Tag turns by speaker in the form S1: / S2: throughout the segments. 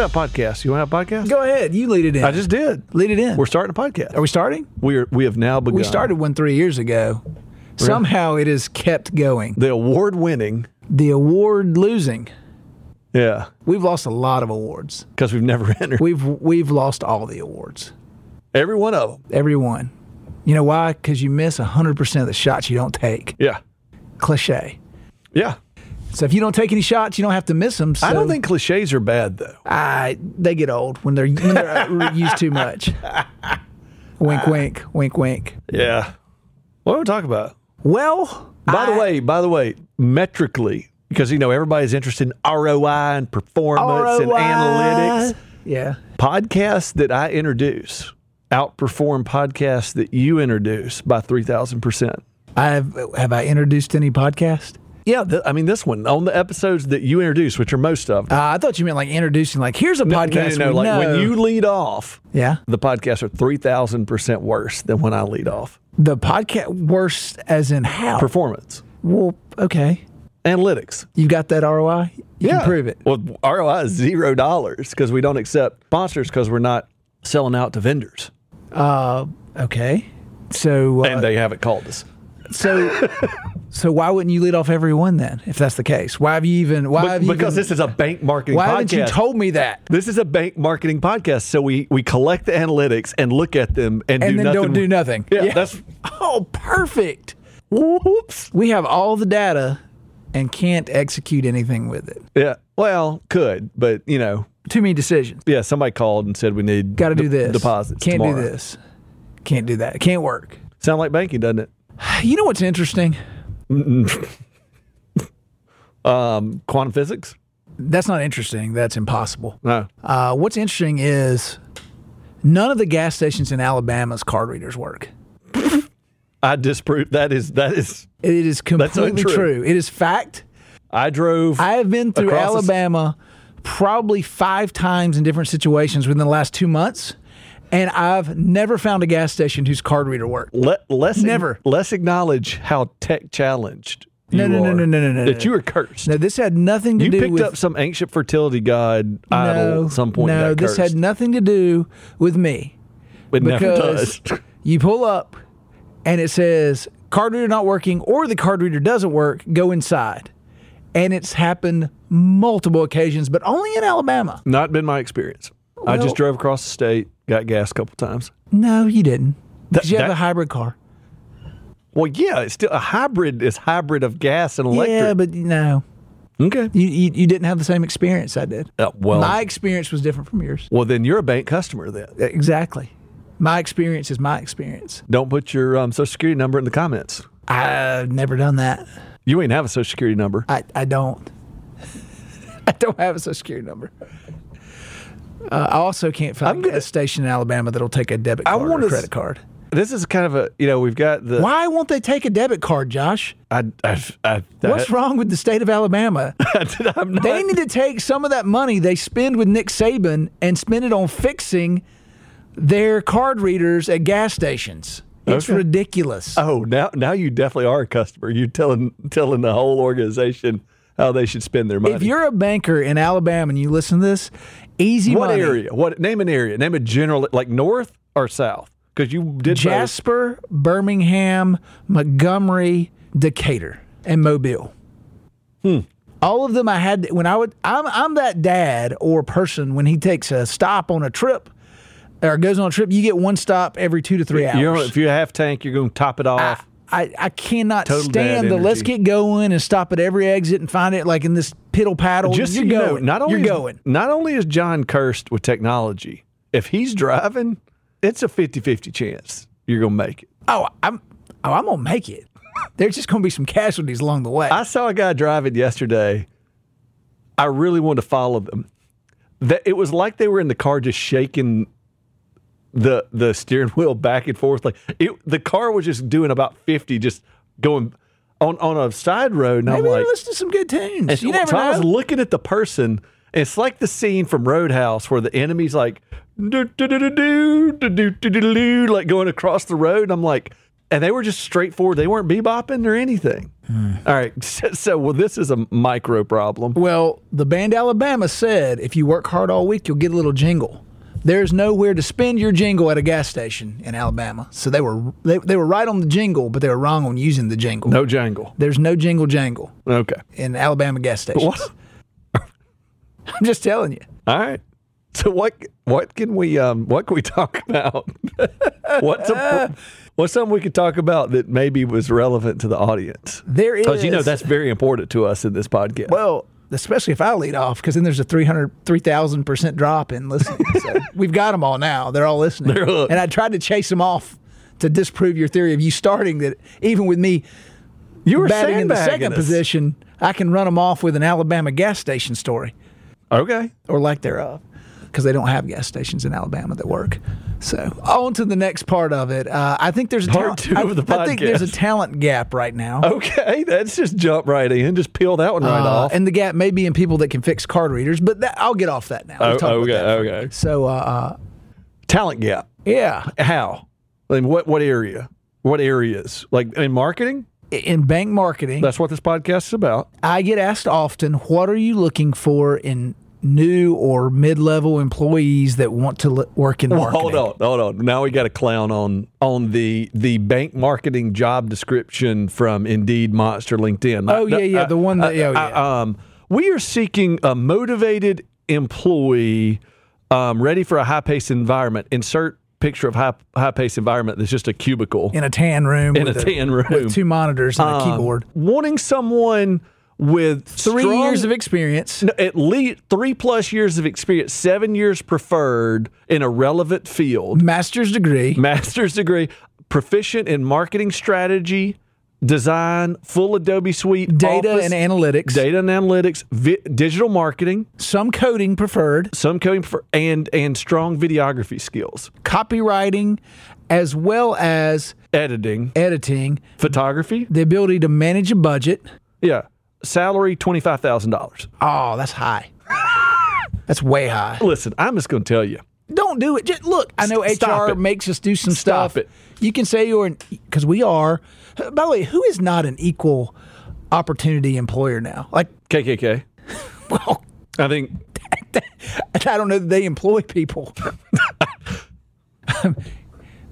S1: Let's podcast. You want to have a podcast?
S2: Go ahead. You lead it in.
S1: I just did.
S2: lead it in.
S1: We're starting a podcast.
S2: Are we starting?
S1: We are. We have now begun.
S2: We started one three years ago. Somehow it has kept going.
S1: the award-winning.
S2: The award losing.
S1: Yeah,
S2: We've lost a lot of awards.
S1: because we've never entered
S2: We've we've lost all the awards.
S1: every one of them.
S2: Every one. You know why? Because you miss 100% of the shots you don't take.
S1: Yeah,
S2: Cliche.
S1: yeah.
S2: So if you don't take any shots, you don't have to miss them. So
S1: I don't think cliches are bad though.
S2: I, they get old when they're, when they're uh, used too much. Wink, wink, wink, wink.
S1: Yeah. What are we talking about?
S2: Well,
S1: By the way, by the way, metrically, because you know everybody's interested in ROI and performance and analytics.
S2: Yeah.
S1: Podcasts that I introduce outperform podcasts that you introduce by three thousand percent.
S2: I have have I introduced any podcast?
S1: Yeah, th- I mean this one on the episodes that you introduce, which are most of them.
S2: Uh, I thought you meant like introducing, like here's a
S1: No,
S2: podcast.
S1: no, no,
S2: we
S1: like
S2: know.
S1: when you lead off,
S2: yeah,
S1: the podcasts are three thousand percent worse than when I lead off.
S2: the podcast worse as in how?
S1: Performance,
S2: well, okay,
S1: analytics.
S2: you got that ROI. You can prove it.
S1: Well, ROI is zero dollars because we don't accept sponsors because we're not selling out to vendors,
S2: Uh, okay. So, uh,
S1: and they haven't called us.
S2: So, so why wouldn't you lead off every one then? If that's the case, why have you even? Why have you?
S1: because
S2: even,
S1: this is a bank marketing
S2: why
S1: podcast.
S2: haven't you told me that?
S1: this is a bank marketing podcast, so we we collect the analytics and look at them and,
S2: And
S1: do
S2: then
S1: nothing.
S2: don't do nothing.
S1: Yeah, that's
S2: oh perfect.
S1: whoops.
S2: We have all the data and can't execute anything with it.
S1: Yeah, well, could, but you know,
S2: Too many decisions.
S1: yeah, somebody called and said we need
S2: Got to do this.
S1: deposits.
S2: Can't
S1: tomorrow.
S2: do this. Can't do that. It can't work.
S1: Sound like banking, doesn't it?
S2: You know what's interesting?
S1: Um, quantum physics?
S2: That's not interesting. That's impossible.
S1: No.
S2: Uh, what's interesting is none of the gas stations in Alabama's card readers work.
S1: I disprove that is that is
S2: It is completely true. It is fact.
S1: I drove
S2: I have been through Alabama probably five times in different situations within the last two months, and I've never found a gas station whose card reader worked.
S1: let less
S2: Never.
S1: let's acknowledge how tech challenged
S2: No,
S1: you
S2: no, no, no, no, no, no,
S1: that
S2: no.
S1: you were cursed.
S2: Now, this had nothing to
S1: you
S2: do You
S1: picked
S2: with
S1: up some ancient fertility god idol at some point.
S2: No, this had nothing to do with me.
S1: It never
S2: because
S1: does.
S2: you pull up and it says card reader not working or the card reader doesn't work, go inside. And it's happened multiple occasions, but only in Alabama.
S1: Not been my experience. I just drove across the state, got gas a couple times.
S2: No, you didn't.
S1: That-
S2: Because you have
S1: that-
S2: a hybrid car.
S1: Well, yeah, it's still a hybrid. Is hybrid of gas and electric.
S2: Yeah, but no,
S1: okay.
S2: you, you you didn't have the same experience I did.
S1: Uh, well,
S2: my experience was different from yours.
S1: well, then you're a bank customer. Then
S2: Exactly. My experience is my experience.
S1: don't put your um, social security number in the comments.
S2: I've never done that.
S1: You ain't have a social security number.
S2: I, I don't. I don't have a social security number. Uh, I also can't find
S1: I'm gonna-
S2: a station in Alabama that'll take a debit card or
S1: wanna
S2: a
S1: s-
S2: credit card.
S1: This is kind of a you know we've got the
S2: Why won't they take a debit card, Josh?
S1: I, I, I,
S2: What's wrong with the state of Alabama? They need to take some of that money they spend with Nick Saban and spend it on fixing their card readers at gas stations. It's
S1: Okay.
S2: ridiculous.
S1: oh now now you definitely are a customer. You're telling telling the whole organization how they should spend their money.
S2: if you're a banker in Alabama and you listen to this, easy
S1: what
S2: money.
S1: area? What name an area? Name a general like north or south? Because you did both.
S2: Jasper, Birmingham, Montgomery, Decatur, and Mobile.
S1: Hmm.
S2: All of them I had when I would I'm I'm that dad or person when he takes a stop on a trip or goes on a trip, you get one stop every two to three hours.
S1: You know, if you have tank, you're going to top it off.
S2: I, I cannot
S1: Total
S2: stand the let's get going and stop at every exit and find it like in this piddle paddle.
S1: Just
S2: you're
S1: you know,
S2: going.
S1: not only
S2: you're
S1: is,
S2: going.
S1: Not only is John cursed with technology, if he's driving, it's a 50-50 chance you're going to make it.
S2: Oh, I'm oh, I'm gonna make it. There's just gonna be some casualties along the way.
S1: I saw a guy driving yesterday. I really wanted to follow them. That it was like they were in the car just shaking the the steering wheel back and forth. Like it, the car was just doing about fifty, just going on on a side road. And
S2: Maybe
S1: I'm like,
S2: listen to some good tunes.
S1: and
S2: you never
S1: so I was looking at the person. It's like the scene from Roadhouse where the enemy's like, do, do, do, do, do, do, do, do, like going across the road. And I'm like, and they were just straightforward. They weren't bebopping or anything.
S2: Hmm.
S1: All right. So, so, well, this is a micro problem.
S2: Well, the band Alabama said if you work hard all week, you'll get a little jingle. There's nowhere to spend your jingle at a gas station in Alabama. So they were they, they were right on the jingle, but they were wrong on using the jingle.
S1: No jangle.
S2: There's no jingle jangle
S1: Okay.
S2: in Alabama gas stations.
S1: What?
S2: I'm just telling you.
S1: All right. So what what can we um what can we talk about? what's a, what's something we could talk about that maybe was relevant to the audience?
S2: There is
S1: Because you know that's very important to us in this podcast.
S2: well, especially if I lead off, because then there's a 300, 3,000 percent drop in listening. So we've got them all now. They're all listening.
S1: They're
S2: and I tried to chase them off to disprove your theory of you starting that even with me
S1: you were
S2: batting in the second
S1: us.
S2: position, I can run them off with an Alabama gas station story
S1: Okay.
S2: or lack thereof, because they don't have gas stations in Alabama that work. So on to the next part of it. Uh, I think there's a
S1: Part
S2: talent,
S1: two
S2: I,
S1: of the podcast.
S2: I think there's a talent gap right now.
S1: Okay. let's just jump right in. Just peel that one right
S2: Uh,
S1: off.
S2: and the gap may be in people that can fix card readers, but that, I'll get off that now. We'll
S1: Oh,
S2: talk about
S1: okay,
S2: that.
S1: okay.
S2: So, uh, uh,
S1: Talent gap.
S2: yeah,
S1: How? Like what what area? What areas? Like in marketing?
S2: in bank marketing,
S1: That's what this podcast is about.
S2: I get asked often, what are you looking for in new or mid-level employees that want to l- work in
S1: Well,
S2: marketing?
S1: hold on, hold on. Now we got a clown on on the the bank marketing job description from Indeed, Monster, LinkedIn.
S2: Oh, yeah, yeah, the one that- yeah, yeah.
S1: um, we are seeking a motivated employee, um, ready for a high paced environment. Insert picture of high high paced environment that's just a cubicle
S2: In a tan room.
S1: in a
S2: with
S1: tan room,
S2: With two monitors and a
S1: Um,
S2: keyboard.
S1: Wanting someone with
S2: Three
S1: strong-
S2: years of experience.
S1: at least three plus years of experience, seven years preferred in a relevant field
S2: Master's degree.
S1: master's degree, proficient in marketing strategy, design, full Adobe suite,
S2: Data
S1: office,
S2: and analytics.
S1: data and analytics, vi- digital marketing,
S2: Some coding preferred.
S1: some coding, for, and and strong videography skills,
S2: Copywriting, as well as
S1: editing,
S2: editing.
S1: photography.
S2: The ability to manage a budget.
S1: Yeah, salary twenty five thousand dollars.
S2: Oh, that's high. That's way high.
S1: Listen, I'm just going to tell you.
S2: Don't do it. Just look. I know
S1: Stop
S2: HR
S1: it.
S2: makes us do some
S1: Stop
S2: stuff.
S1: it.
S2: You can say you're because we are. By the way, who is not an equal opportunity employer now? Like,
S1: KKK.
S2: well,
S1: I think
S2: I don't know that they employ people.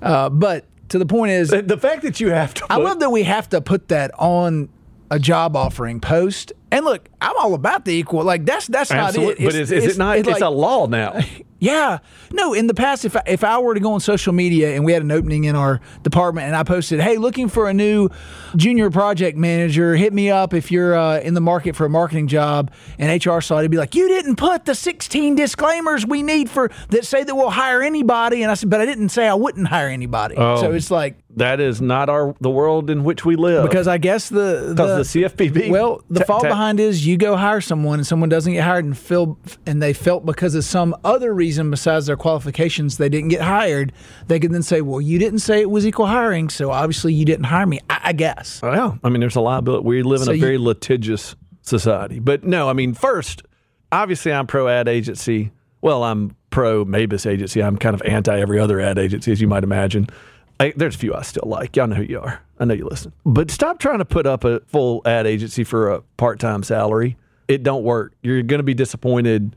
S2: uh, but to the point is,
S1: the fact that you have to.
S2: I love that we have to put that on a job offering post. And look, I'm all about the equal. Like that's that's
S1: Absolutely,
S2: not it.
S1: but is, is it not? It's,
S2: like-
S1: a law now.
S2: Yeah. No, in the past, if I, if I were to go on social media and we had an opening in our department and I posted, hey, looking for a new junior project manager, hit me up if you're uh, in the market for a marketing job. And HR saw it, it'd be like, you didn't put the 16 disclaimers we need for that say that we'll hire anybody. And I said, but I didn't say I wouldn't hire anybody.
S1: Oh.
S2: So it's like,
S1: that is not our the world in which we live.
S2: because I guess the,
S1: Because the CFPB.
S2: well, the
S1: ta-
S2: fall
S1: ta-
S2: behind is you go hire someone and someone doesn't get hired and feel and they felt because of some other reason besides their qualifications they didn't get hired. They could then say, "Well, you didn't say it was equal hiring, so obviously you didn't hire me." I, I guess.
S1: Oh, well, I mean, there's a liability. We live in
S2: So
S1: a
S2: you-
S1: very litigious society. But no, I mean, first, obviously, I'm pro ad agency. Well, I'm pro Mabus agency. I'm kind of anti every other ad agency, as you might imagine. I, there's a few I still like. Y'all know who you are. I know you listen. But stop trying to put up a full ad agency for a part time salary. It don't work. You're going to be disappointed.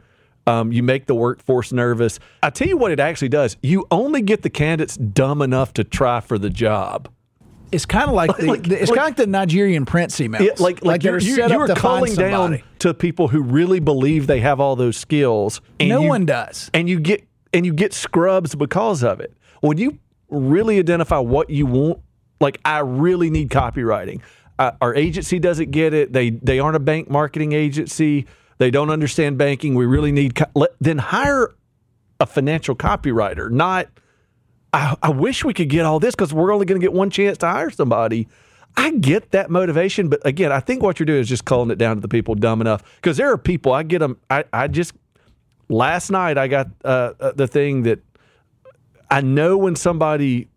S1: Um, you make the workforce nervous. I tell you what, it actually does. You only get the candidates dumb enough to try for the job.
S2: It's kind of like, the,
S1: Like-
S2: the- it's
S1: like-
S2: kind of like the Nigerian prince emails.
S1: Yeah, like like you're, you, you are calling down to people who really believe they have all those skills. And
S2: No
S1: you-
S2: one does.
S1: and you get and you get scrubs because of it. When you really identify what you want, like I really need copywriting. Uh, our agency doesn't get it. They they aren't a bank marketing agency. They don't understand banking. We really need co- let, then hire a financial copywriter. Not I, I wish we could get all this because we're only going to get one chance to hire somebody. I get that motivation, but again, I think what you're doing is just calling it down to the people dumb enough. Because there are people I get them. I, I just last night I got uh, uh, the thing that I know when somebody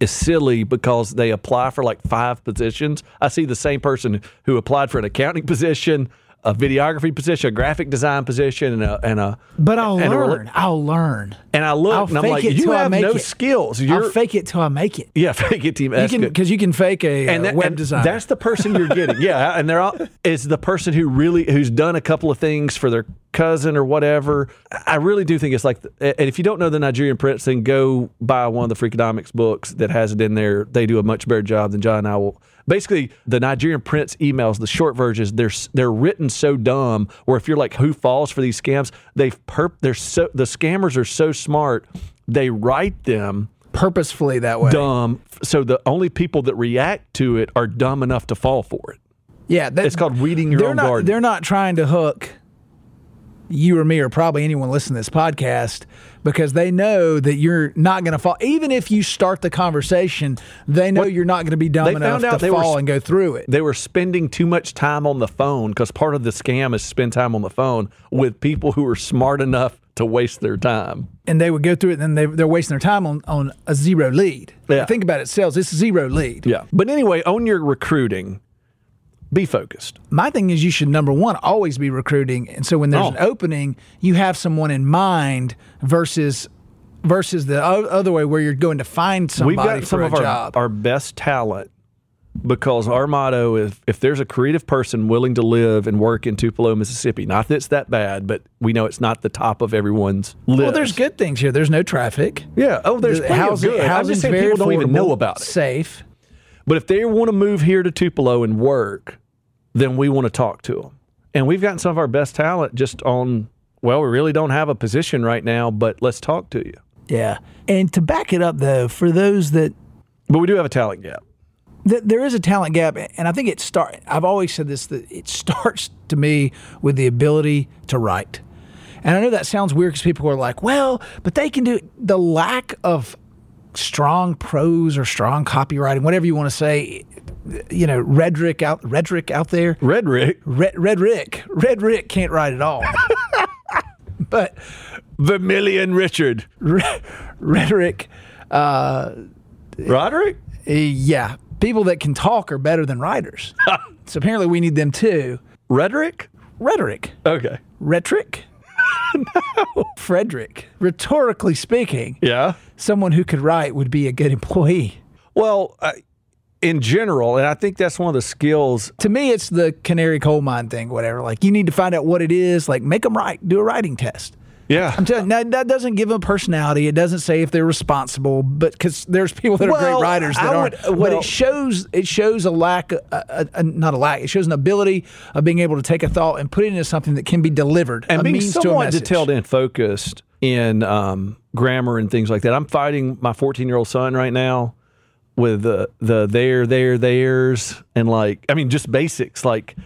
S1: is silly because they apply for like five positions. I see the same person who applied for an accounting position, a videography position, a graphic design position, and a and a.
S2: But I'll
S1: and
S2: learn. I'll learn.
S1: and I look
S2: I'll
S1: and I'm like, you have no
S2: it.
S1: skills. You're
S2: I'll fake it till I make it.
S1: yeah, fake it team.
S2: You
S1: That's
S2: can because you can fake a uh,
S1: that-
S2: web design.
S1: That's the person you're getting. yeah, and they're all is the person who really who's done a couple of things for their cousin or whatever. I really do think it's like, and if you don't know the Nigerian Prince, then go buy one of the Freakonomics books that has it in there. They do a much better job than John and I will. Basically, the Nigerian Prince emails, the short versions, they're they're written so dumb. Or if you're like, who falls for these scams? They've perp. They're so the scammers are so smart. They write them
S2: purposefully that way.
S1: dumb. So the only people that react to it are dumb enough to fall for it.
S2: Yeah, that,
S1: It's called weeding your own
S2: not,
S1: garden.
S2: They're not trying to hook you or me or probably anyone listening to this podcast because they know that you're not going to fall. Even if you start the conversation, they know you're not going to be dumb
S1: They
S2: enough to
S1: were
S2: fall
S1: s-
S2: and go through it.
S1: They were spending too much time on the phone because part of the scam is spend time on the phone with people who are smart enough to waste their time.
S2: and they would go through it, and then they, they're wasting their time on, on a zero lead.
S1: Yeah.
S2: Think about it, sales. It's zero lead.
S1: Yeah. But anyway, on your recruiting, be focused.
S2: My thing is, you should number one always be recruiting, and so when there's
S1: Oh.
S2: an opening, you have someone in mind versus versus the o- other way where you're going to find somebody
S1: We've got some of our,
S2: job.
S1: our best talent because our motto is if there's a creative person willing to live and work in Tupelo, Mississippi, not that it's that bad, but we know it's not the top of everyone's list.
S2: well, there's good things here. There's no traffic.
S1: Yeah. Oh, there's
S2: The housing,
S1: of good.
S2: Housing's very
S1: people don't even know about it.
S2: Safe.
S1: But if they want to move here to Tupelo and work, then we want to talk to them. And we've gotten some of our best talent just on, well, we really don't have a position right now, but let's talk to you.
S2: Yeah. And to back it up, though, for those that
S1: But we do have a talent gap.
S2: th- there is a talent gap, and I think it start. I've always said this that it starts to me with the ability to write. And I know that sounds weird because people are like, "Well, but they can do the lack of strong prose or strong copywriting, whatever you want to say. You know, rhetoric out rhetoric out there.
S1: Red Rick,
S2: Red, Red Rick, Red Rick can't write at all. but
S1: Vermilion Richard.
S2: re- rhetoric, uh,
S1: Roderick?
S2: eh, yeah, people that can talk are better than writers. so apparently, we need them too.
S1: Rhetoric?
S2: Rhetoric.
S1: Okay.
S2: Rhetoric? no. Frederick. Rhetorically speaking,
S1: Yeah.
S2: someone who could write would be a good employee.
S1: Well, I, in general, and I think that's one of the skills.
S2: To me, it's the canary coal mine thing, whatever. Like, you need to find out what it is. Like, make them write, do a writing test.
S1: Yeah.
S2: I'm telling you, that, that doesn't give them personality. It doesn't say if they're responsible, but because there's people that are
S1: Well,
S2: great writers that aren't.
S1: would-
S2: but it shows it shows a lack, a, a, a- not a lack. It shows an ability of being able to take a thought and put it into something that can be delivered.
S1: and being
S2: means to a
S1: somewhat detailed and focused in um, grammar and things like that. I'm fighting my 14 year old son right now with the the there there theirs and like I mean just basics like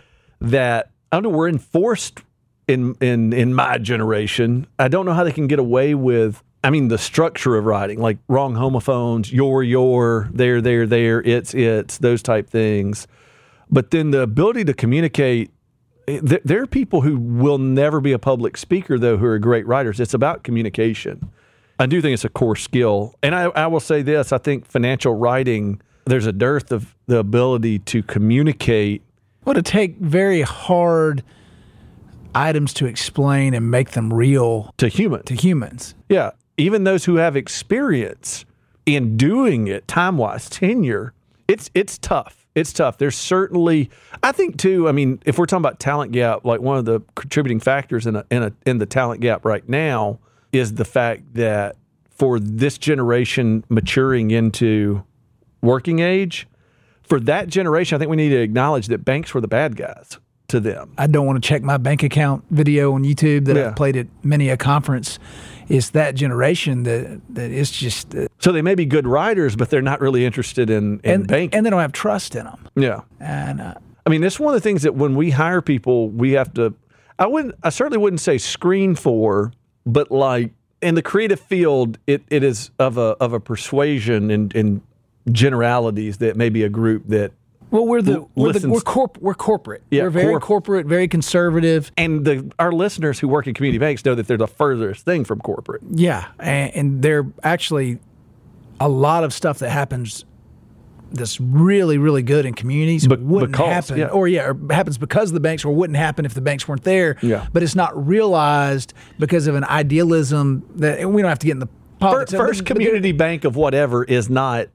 S1: that. I don't know. We're enforced in in in my generation. I don't know how they can get away with. I mean the structure of writing, like wrong homophones, your your, there there there, it's it's those type things. But then the ability to communicate eh, there, there are people who will never be a public speaker though who are great writers it's about communication i do think it's a core skill. And I, I will say this i think financial writing there's a dearth of the ability to communicate.
S2: Well, to take very hard items to explain and make them real
S1: to humans
S2: to humans.
S1: yeah even those who have experience in doing it time wise tenure it's it's tough. It's tough. There's certainly i think too i mean if we're talking about talent gap like one of the contributing factors in a, in a in the talent gap right now is the fact that for this generation maturing into working age for that generation i think we need to acknowledge that banks were the bad guys to them
S2: I don't want to check my bank account video on YouTube that
S1: Yeah.
S2: I've played at many a conference. It's that generation that that is just uh,
S1: so they may be good writers but they're not really interested in, in
S2: and
S1: banking
S2: and they don't have trust in them.
S1: yeah
S2: And uh,
S1: I mean, that's one of the things that when we hire people, we have to. I wouldn't. I certainly wouldn't say screen for, but like in the creative field, it, it is of a of a persuasion and and generalities that maybe a group that
S2: Well, we're the we're, the, we're, corp, we're corporate.
S1: Yeah,
S2: we're very
S1: corp-
S2: corporate, very conservative.
S1: and the our listeners who work in community banks know that they're the furthest thing from corporate.
S2: Yeah, and, and they're actually a lot of stuff that happens that's really, really good in communities
S1: Be-
S2: wouldn't
S1: because,
S2: happen,
S1: yeah.
S2: or yeah, or happens because of the banks, or wouldn't happen if the banks weren't there.
S1: Yeah.
S2: but it's not realized because of an idealism that we don't have to get in the politics.
S1: First, first community bank of whatever is not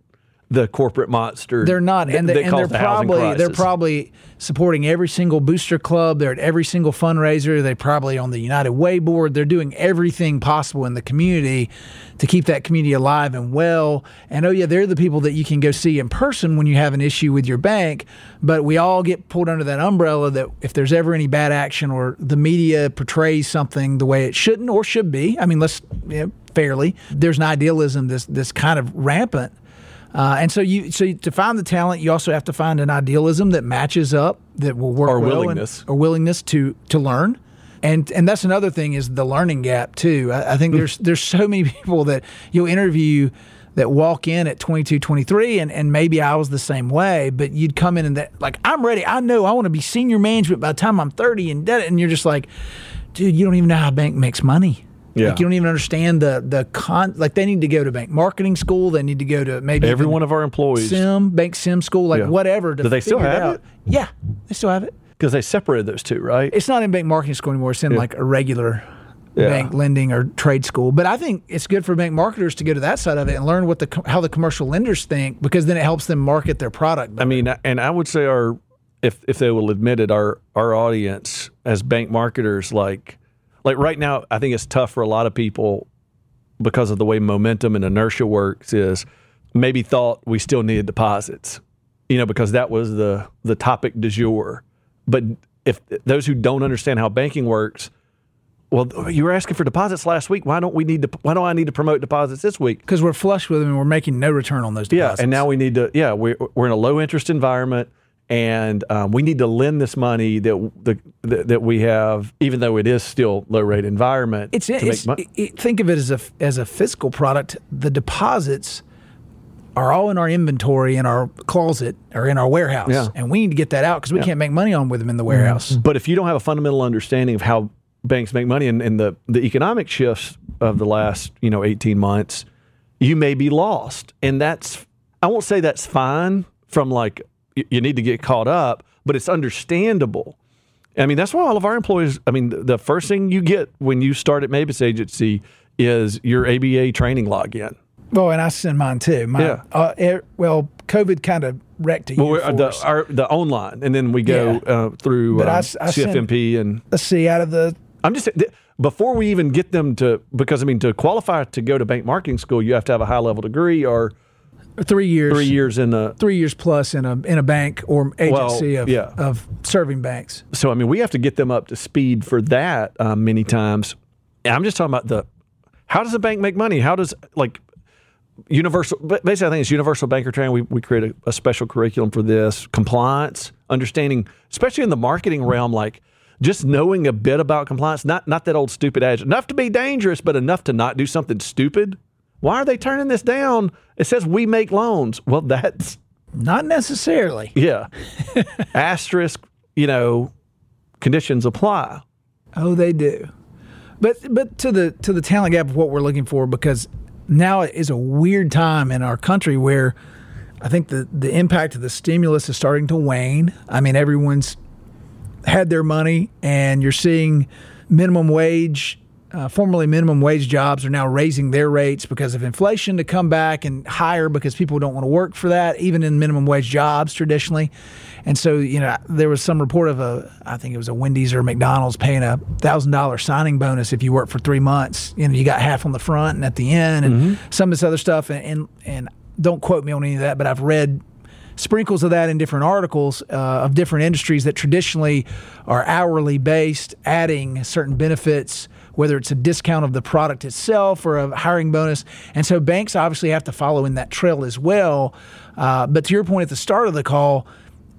S1: the corporate monster.
S2: They're not, and,
S1: that
S2: and they're
S1: the
S2: probably they're probably supporting every single booster club. They're at every single fundraiser. They're probably on the United Way board. They're doing everything possible in the community to keep that community alive and well. And oh yeah, they're the people that you can go see in person when you have an issue with your bank. But we all get pulled under that umbrella that if there's ever any bad action or the media portrays something the way it shouldn't or should be, I mean, let's you know, fairly. There's an idealism that's that's kind of rampant. Uh, and so you so to find the talent, you also have to find an idealism that matches up that will work
S1: Or
S2: well and-
S1: willingness.
S2: or willingness to to learn. And and that's another thing is the learning gap too. I, I think there's there's so many people that you'll interview that walk in at 22, 23, and, and maybe I was the same way, but you'd come in and that like I'm ready. I know I want to be senior management by the time I'm 30 and dead, and you're just like, dude, you don't even know how a bank makes money.
S1: Yeah.
S2: Like you don't even understand the the con. Like they need to go to bank marketing school. They need to go to maybe
S1: Every one of our employees,
S2: sim bank sim school, like
S1: Yeah.
S2: whatever. To
S1: Do they still have
S2: out.
S1: it?
S2: Yeah, they still have it.
S1: because they separated those two, right?
S2: It's not in bank marketing school anymore. It's in like a regular
S1: Yeah.
S2: bank lending or trade school. But I think it's good for bank marketers to go to that side of it and learn what the how the commercial lenders think because then it helps them market their product.
S1: I mean, and I would say our, if if they will admit it, our our audience as bank marketers, like like right now, I think it's tough for a lot of people because of the way momentum and inertia works. Is maybe thought we still needed deposits, you know, because that was the the topic du jour. But if those who don't understand how banking works. Well, you were asking for deposits last week. Why don't we need to? Why do I need to promote deposits this week?
S2: because we're flush with them and we're making no return on those
S1: Yeah,
S2: deposits.
S1: and now we need to. Yeah, we're we're in a low interest environment, and um, we need to lend this money that the that, that we have, even though it is still low rate environment.
S2: it's,
S1: to
S2: it's it- think of it as a as a fiscal product. The deposits are all in our inventory in our closet or in our warehouse,
S1: Yeah.
S2: and we need to get that out because we can't make money on with them in the warehouse.
S1: But if you don't have a fundamental understanding of how banks make money and, and the the economic shifts of the last you know eighteen months, you may be lost, and that's I won't say that's fine from like you need to get caught up, but it's understandable. I mean, that's why all of our employees. I mean, the- the first thing you get when you start at Mabus Agency is your ABA training login.
S2: Well, and I send mine too. Mine,
S1: Yeah.
S2: Uh, er, well, COVID kind of wrecked a
S1: Well, the
S2: us.
S1: our, the online, and then we go
S2: Yeah.
S1: uh, through
S2: But I
S1: um,
S2: I send-
S1: CFMP and
S2: Let's see, out of the
S1: I'm just th- before we even get them to because I mean to qualify to go to bank marketing school, you have to have a high level degree or
S2: three years,
S1: three years in the.
S2: three years plus in a in a bank or agency of
S1: yeah.
S2: of serving banks.
S1: So I mean, we have to get them up to speed for that um, many times. And I'm just talking about the how does a bank make money? How does like universal? Basically, I think it's universal banker training. We we create a, a special curriculum for this compliance, understanding, especially in the marketing realm, like. Just knowing a bit about compliance, not not that old stupid adage, enough to be dangerous, but enough to not do something stupid. Why are they turning this down? It says we make loans. Well, that's
S2: Not necessarily.
S1: yeah. Asterisk, you know, conditions apply.
S2: Oh, they do. But but to the to the talent gap of what we're looking for because now it is a weird time in our country where I think the the impact of the stimulus is starting to wane. I mean, everyone's had their money, and you're seeing minimum wage. Uh, formerly minimum wage jobs are now raising their rates because of inflation to come back and higher because people don't want to work for that, even in minimum wage jobs traditionally. And so, you know, there was some report of a, I think it was a Wendy's or McDonald's paying a thousand dollar signing bonus if you work for three months. You know, you got half on the front and at the end, and some of this other stuff. And, and and don't quote me on any of that, but I've read sprinkles of that in different articles uh, of different industries that traditionally are hourly based, adding certain benefits, whether it's a discount of the product itself or a hiring bonus. And so banks obviously have to follow in that trail as well. Uh, but to your point at the start of the call,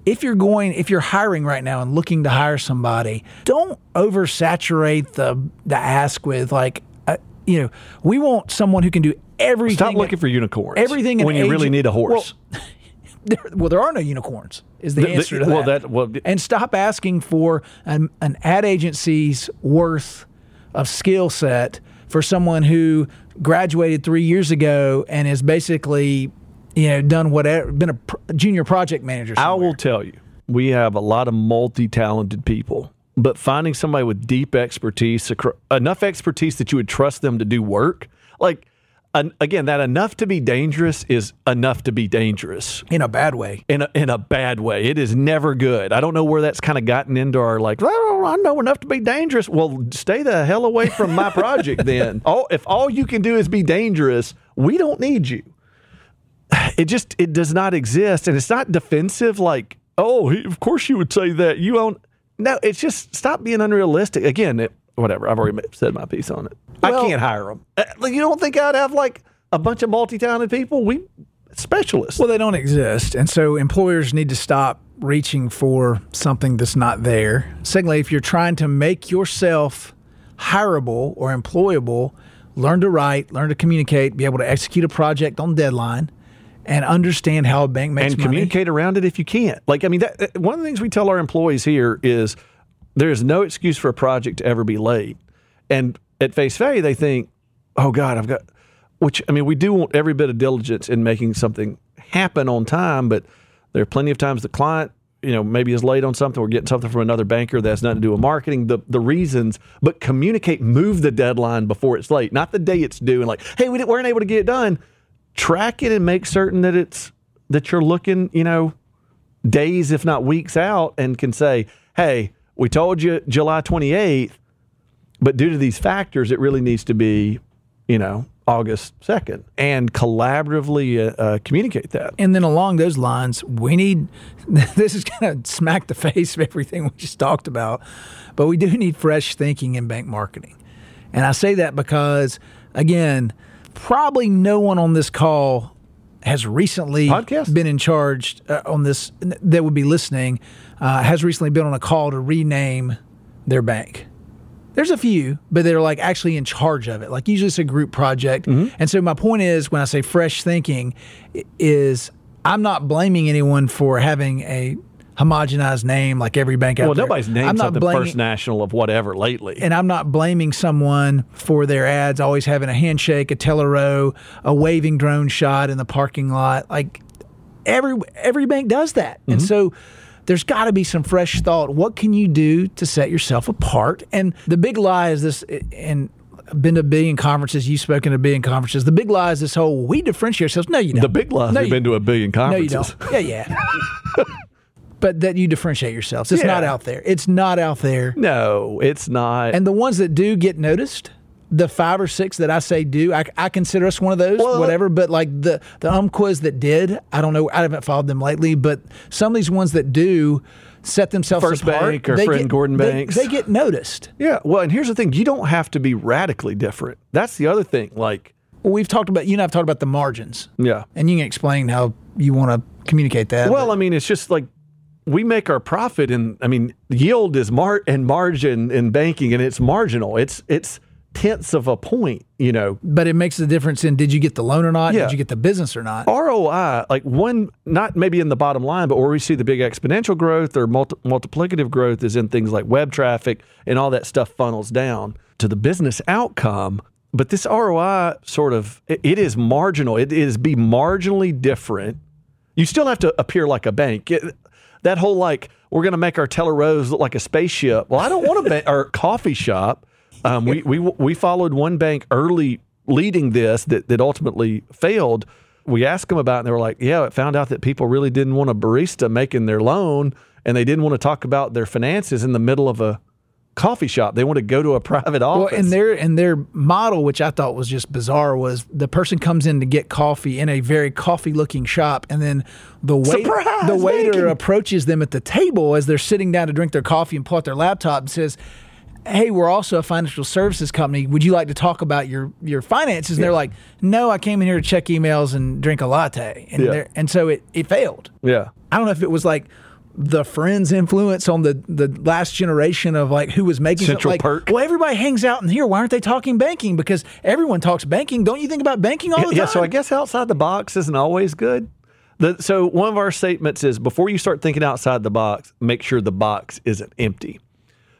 S2: if you're going, if you're hiring right now and looking to hire somebody, don't oversaturate the the ask with like, uh, you know, we want someone who can do everything.
S1: Stop looking for unicorns.
S2: everything
S1: when you really need a horse.
S2: Well, there, well, there are no unicorns. Is the,
S1: The- the-
S2: answer to that?
S1: well, that- well,
S2: and stop asking for an, an ad agency's worth of skill set for someone who graduated three years ago and is basically, you know, done whatever, been a pr- junior project manager.
S1: I will tell you, we have a lot of multi-talented people, but finding somebody with deep expertise, enough expertise that you would trust them to do work, like an, again, that enough to be dangerous is enough to be dangerous
S2: in a bad way.
S1: in a, in a bad way. It is never good. I don't know where that's kind of gotten into our like. Oh, I know enough to be dangerous. Well, stay the hell away from my project then. All if all you can do is be dangerous, we don't need you. It just it does not exist, and it's not defensive. Like, oh, of course you would say that. You own. No, it's just stop being unrealistic. Again, it, whatever. I've already said my piece on it. I can't hire them. Uh, you don't think I'd have like a bunch of multi-talented people? We specialists.
S2: Well, they don't exist. And so employers need to stop reaching for something that's not there. Secondly, if you're trying to make yourself hireable or employable, learn to write, learn to communicate, be able to execute a project on deadline, and understand how a bank makes
S1: and
S2: money.
S1: communicate around it if you can't. Like, I mean, that- one of the things we tell our employees here is there is no excuse for a project to ever be late. And at face value, they think, oh God, I've got, which, I mean, we do want every bit of diligence in making something happen on time, but there are plenty of times the client, you know, maybe is late on something. We're getting something from another banker that has nothing to do with marketing, the, the reasons, but communicate, move the deadline before it's late, not the day it's due. And like, hey, we weren't able to get it done. Track it and make certain that it's, that you're looking, you know, days, if not weeks out, and can say, hey, we told you July 28th, but due to these factors, it really needs to be, you know, August 2nd, and collaboratively uh, uh, communicate that.
S2: And then along those lines, we need this is going to smack the face of everything we just talked about, but we do need fresh thinking in bank marketing. And I say that because, again, probably no one on this call has recently
S1: Podcast?
S2: been in charge uh, on this that would be listening uh, has recently been on a call to rename their bank. There's a few, but they're like actually in charge of it. Like usually it's a group project.
S1: Mm-hmm.
S2: And so my point is when I say fresh thinking is I'm not blaming anyone for having a homogenized name like every bank out
S1: Well,
S2: there.
S1: nobody's named
S2: I'm not
S1: something
S2: blaming,
S1: First National of whatever lately.
S2: and I'm not blaming someone for their ads always having a handshake, a teller row, a waving drone shot in the parking lot. Like every every bank does that, and
S1: Mm-hmm.
S2: so there's got to be some fresh thought. What can you do to set yourself apart? And the big lie is this, and. I've been to a billion conferences. You've spoken to a billion conferences. The big lie is this whole we differentiate ourselves. No, you don't.
S1: the big lies
S2: No,
S1: have
S2: you-
S1: been to a billion conferences.
S2: no, you don't. Yeah, yeah. but that you differentiate yourselves. It's not out there. It's not out there.
S1: No, it's not.
S2: And the ones that do get noticed, the five or six that I say do, I, I consider us one of those,
S1: Well-
S2: whatever. But like the the um quiz that did, I don't know, I haven't followed them lately. But some of these ones that do set themselves
S1: First
S2: apart,
S1: Bank or
S2: they
S1: Fred
S2: get,
S1: Gordon
S2: they-
S1: Banks.
S2: they get noticed.
S1: yeah. Well, and here's the thing: you don't have to be radically different. That's the other thing. Like,
S2: Well, we've talked about you and I've talked about the margins,
S1: yeah.
S2: and you can explain how you want to communicate that.
S1: Well, I mean, it's just like we make our profit, and I mean, yield is mar and margin in banking, and it's marginal. It's it's tenths of a point. You know,
S2: but it makes a difference in did you get the loan or not?
S1: Yeah.
S2: Did you get the business or not?
S1: ROI, like one, not maybe in the bottom line, but where we see the big exponential growth or multi- multiplicative growth is in things like web traffic and all that stuff funnels down to the business outcome. But this ROI sort of, it, it is marginal. It is be marginally different. You still have to appear like a bank. It- that whole like, we're going to make our teller rows look like a spaceship. Well, I don't want a bank or coffee shop. Um, we, we, we followed one bank early leading this that, that ultimately failed. We asked them about it and they were like, yeah, it found out that people really didn't want a barista making their loan and they didn't want to talk about their finances in the middle of a coffee shop. They want to go to a private office.
S2: Well, and their and their model, which I thought was just bizarre, was the person comes in to get coffee in a very coffee looking shop, and then the wait,
S1: Surprise,
S2: the waiter
S1: bacon.
S2: approaches them at the table as they're sitting down to drink their coffee and pull out their laptop and says. Hey, we're also a financial services company. Would you like to talk about your your finances? And they're like, "No, I came in here to check emails and drink a latte." And
S1: Yeah.
S2: and so it it failed.
S1: yeah.
S2: I don't know if it was like the friends influence on the the last generation of like who was making
S1: Central
S2: like,
S1: Perk.
S2: Well, everybody hangs out in here. Why aren't they talking banking? Because everyone talks banking. Don't you think about banking all the
S1: yeah,
S2: time?
S1: so I guess outside the box isn't always good. The, so one of our statements is before you start thinking outside the box, make sure the box isn't empty.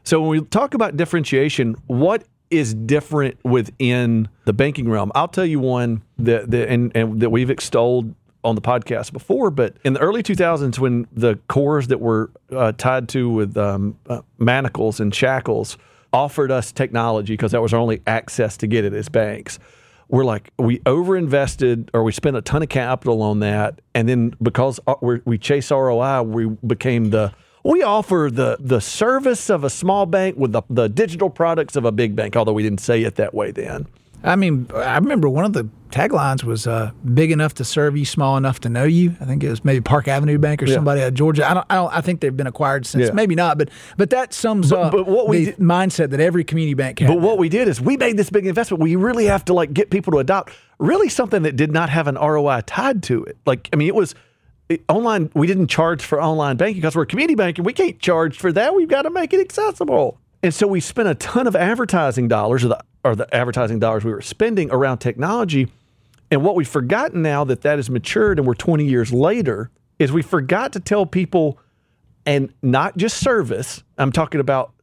S1: So when we talk about differentiation, what is different within the banking realm? I'll tell you one that, that and, and that we've extolled on the podcast before, but in the early 2000s, when the cores that were uh, tied to with um, uh, manacles and shackles offered us technology because that was our only access to get it as banks, we're like we overinvested or we spent a ton of capital on that, and then because uh, we chase ROI, we became the we offer the the service of a small bank with the, the digital products of a big bank. Although we didn't say it that way then.
S2: I mean, I remember one of the taglines was uh, "big enough to serve you, small enough to know you." I think it was maybe Park Avenue Bank or somebody out of Georgia. I don't, I don't. I think they've been acquired since.
S1: Yeah.
S2: Maybe not, but but that sums up
S1: but what we
S2: the
S1: did-
S2: mindset that every community bank has.
S1: But what we did is we made this big investment. We really have to like get people to adopt really something that did not have an ROI tied to it. Like I mean, it was it, online. We didn't charge for online banking because we're a community bank and we can't charge for that. We've got to make it accessible. And so we spent a ton of advertising dollars, or the or the advertising dollars we were spending around technology. And what we've forgotten now that that has matured and we're 20 years later is we forgot to tell people, and not just service. I'm talking about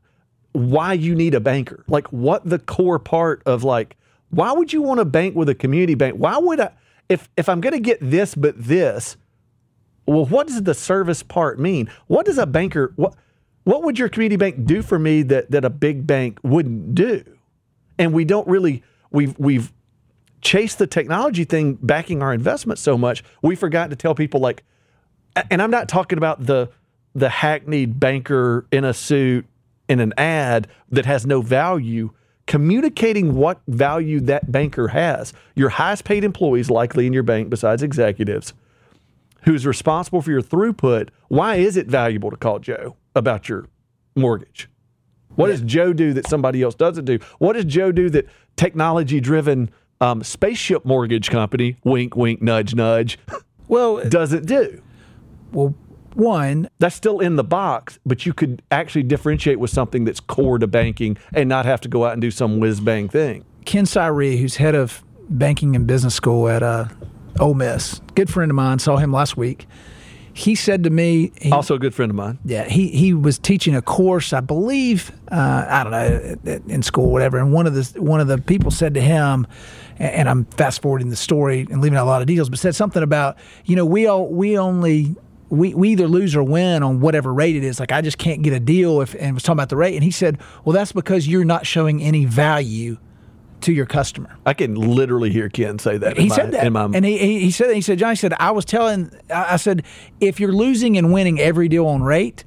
S1: why you need a banker. Like what the core part of like why would you want to bank with a community bank? Why would I if if I'm going to get this but this, well what does the service part mean? What does a banker what what would your community bank do for me that that a big bank wouldn't do? And we don't really we've we've chased the technology thing backing our investment so much, we forgot to tell people like and I'm not talking about the the hackneyed banker in a suit in an ad that has no value. Communicating what value that banker has. Your highest paid employees, likely in your bank, besides executives, who's responsible for your throughput. Why is it valuable to call Joe about your mortgage? What does Joe do that somebody else doesn't do? What does Joe do that technology driven um, spaceship mortgage company, wink, wink, nudge, nudge,
S2: well,
S1: doesn't do?
S2: well, one,
S1: that's still in the box, but you could actually differentiate with something that's core to banking and not have to go out and do some whiz bang thing.
S2: Ken Cyree, who's head of banking and business school at uh, Ole Miss, good friend of mine, saw him last week. He said to me, he,
S1: Also, a good friend of mine.
S2: yeah, he he was teaching a course, I believe, uh, I don't know, in school, whatever. And one of the one of the people said to him, and I'm fast forwarding the story and leaving out a lot of details, but said something about, you know, we all we only we, we either lose or win on whatever rate it is. Like I just can't get a deal if and was talking about the rate. And he said, Well, that's because you're not showing any value to your customer.
S1: I can literally hear Ken say that. in
S2: He
S1: my-
S2: said that,
S1: in my-
S2: and he, he he said he said Johnny said I was telling I I said if you're losing and winning every deal on rate,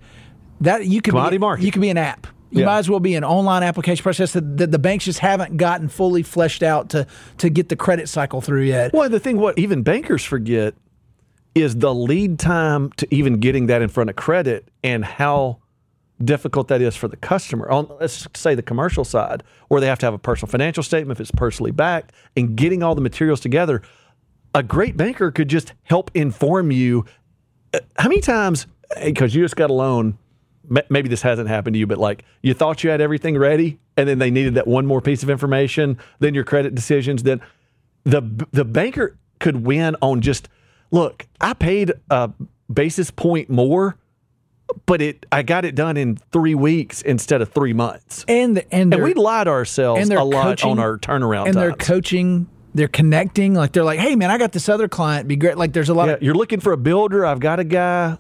S2: that you could
S1: Commodity
S2: be,
S1: market.
S2: you could be an app. You
S1: Yeah.
S2: might as well be an online application process that, that the banks just haven't gotten fully fleshed out to to get the credit cycle through yet.
S1: well, the thing what even bankers forget is the lead time to even getting that in front of credit and how difficult that is for the customer. On let's say the commercial side, where they have to have a personal financial statement if it's personally backed, and getting all the materials together. A great banker could just help inform you. Uh, How many times, because you just got a loan, maybe this hasn't happened to you, but like you thought you had everything ready, and then they needed that one more piece of information, then your credit decisions, then the the banker could win on just look. I paid a basis point more, but it I got it done in three weeks instead of three months.
S2: And the, and
S1: And we lied to ourselves
S2: and
S1: a lot
S2: coaching-
S1: on our turnaround
S2: and they're coaching, they're connecting. Like they're like, hey man, I got this other client. Be great. Like there's a lot
S1: yeah,
S2: of
S1: you're looking for a builder. I've got a guy.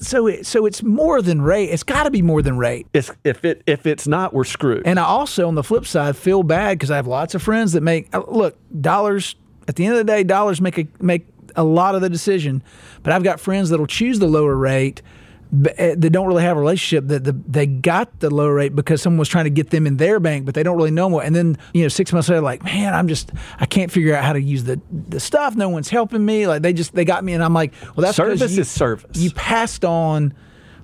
S2: so it, so it's more than rate. It's got to be more than rate.
S1: It's, if it if it's not, we're screwed.
S2: And I also, on the flip side, feel bad because I have lots of friends that make uh, look dollars. At the end of the day, dollars make a make a lot of the decision. But I've got friends that'll choose the lower rate. Uh, That don't really have a relationship. That the, they got the lower rate because someone was trying to get them in their bank, but they don't really know more. And then you know, six months later, like, man, I'm just I can't figure out how to use the the stuff. No one's helping me. Like they just they got me, and I'm like, well, that's
S1: Service
S2: you-
S1: is service.
S2: You passed on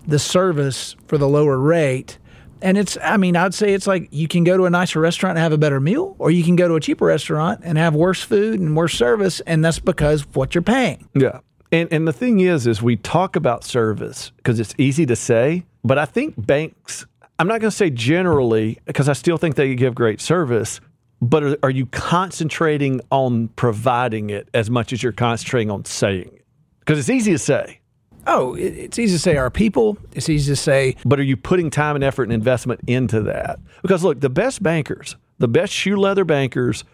S2: the service for the lower rate. And it's, I mean, I'd say it's like you can go to a nicer restaurant and have a better meal, or you can go to a cheaper restaurant and have worse food and worse service. And that's because of what you're paying.
S1: Yeah. And and the thing is, is we talk about service because it's easy to say, but I think banks. I'm not going to say generally because I still think they give great service. But are, are you concentrating on providing it as much as you're concentrating on saying it? Because it's easy to say,
S2: Oh, it, it's easy to say our people. It's easy to say
S1: but are you putting time and effort and investment into that? Because look, the best bankers, the best shoe leather bankers,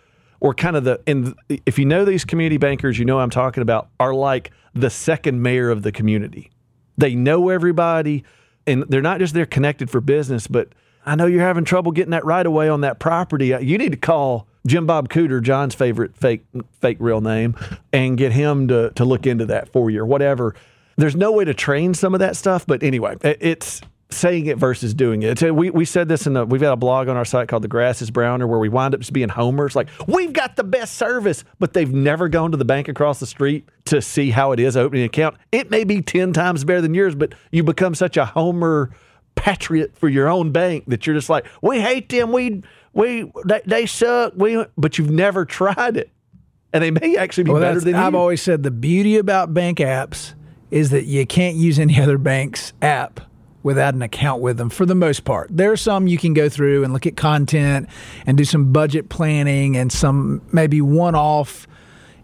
S1: or kind of the and if you know these community bankers, you know I'm talking about, are like the second mayor of the community. They know everybody, and they're not just there connected for business, but I know you're having trouble getting that right away on that property. Uh, you need to call Jim Bob Cooter, John's favorite fake fake real name, and get him to to look into that for you or whatever. There's no way to train some of that stuff, but anyway, it's saying it versus doing it. So We, we said this in the, we've got a blog on our site called The Grass is Browner where we wind up just being homers. Like, we've got the best service, but they've never gone to the bank across the street to see how it is opening an account. It may be 10 times better than yours, but you become such a homer patriot for your own bank that you're just like, we hate them. We, we, they, they suck. We, but you've never tried it. And they may actually be
S2: Well,
S1: better than
S2: I've
S1: you.
S2: always said the beauty about bank apps is that you can't use any other bank's app without an account with them for the most part. There are some you can go through and look at content and do some budget planning and some maybe one off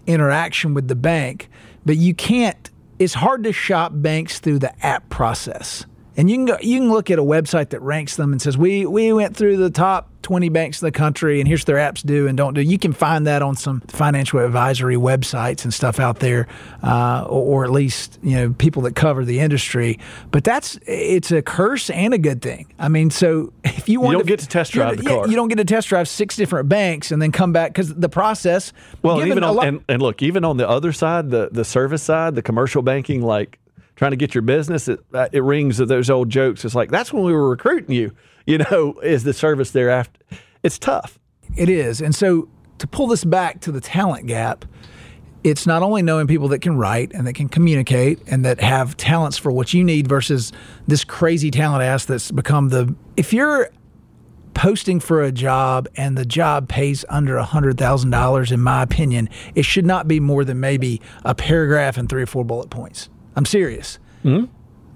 S2: interaction with the bank, but you can't, it's hard to shop banks through the app process. And you can go, you can look at a website that ranks them and says we we went through the top 20 banks in the country and here's what their apps do and don't do. You can find that on some financial advisory websites and stuff out there, uh, or, or at least you know people that cover the industry. But that's it's a curse and a good thing. I mean, so if you want
S1: don't get to test drive the
S2: yeah,
S1: car.
S2: you don't get to test drive six different banks and then come back because the process.
S1: Well, and even on,
S2: lot-
S1: and, and look, even on the other side, the the service side, the commercial banking, like trying to get your business, it, uh, it rings of those old jokes. It's like that's when we were recruiting you. You know, is the service there after? It's tough.
S2: It is. And so to pull this back to the talent gap, it's not only knowing people that can write and that can communicate and that have talents for what you need versus this crazy talent ass that's become the if you're posting for a job and the job pays under $100,000 in my opinion, it should not be more than maybe a paragraph and three or four bullet points. I'm serious. Hmm?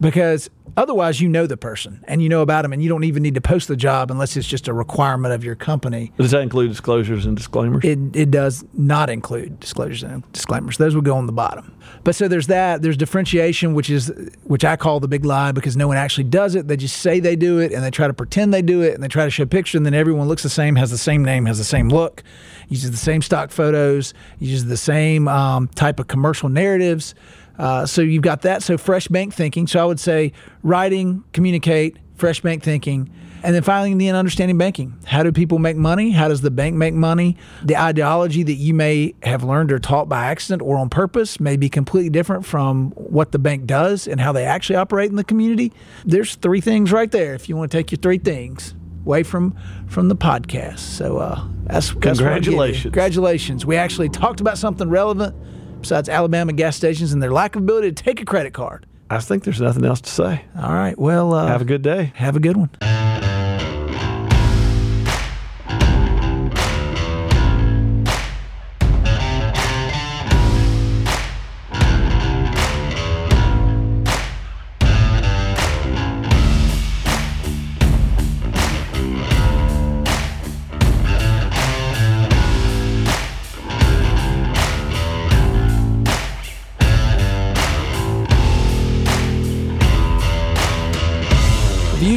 S2: Because otherwise you know the person and you know about them and you don't even need to post the job unless it's just a requirement of your company.
S1: Does that include disclosures and disclaimers?
S2: It, it does not include disclosures and disclaimers. Those would go on the bottom. But so there's that. There's differentiation, which is which I call the big lie because no one actually does it. They just say they do it and they try to pretend they do it and they try to show a picture and then everyone looks the same, has the same name, has the same look, uses the same stock photos, uses the same um, type of commercial narratives. Uh, so you've got that. So fresh bank thinking. So I would say writing, communicate, fresh bank thinking. And then finally, in the end, understanding banking. How do people make money? How does the bank make money? The ideology that you may have learned or taught by accident or on purpose may be completely different from what the bank does and how they actually operate in the community. There's three things right there. If you want to take your three things away from from the podcast, so uh, that's that's what I give.
S1: Congratulations.
S2: Congratulations. We actually talked about something relevant besides Alabama gas stations and their lack of ability to take a credit card.
S1: I think there's nothing else to say.
S2: All right. Well, uh,
S1: Have a good day.
S2: have a good one.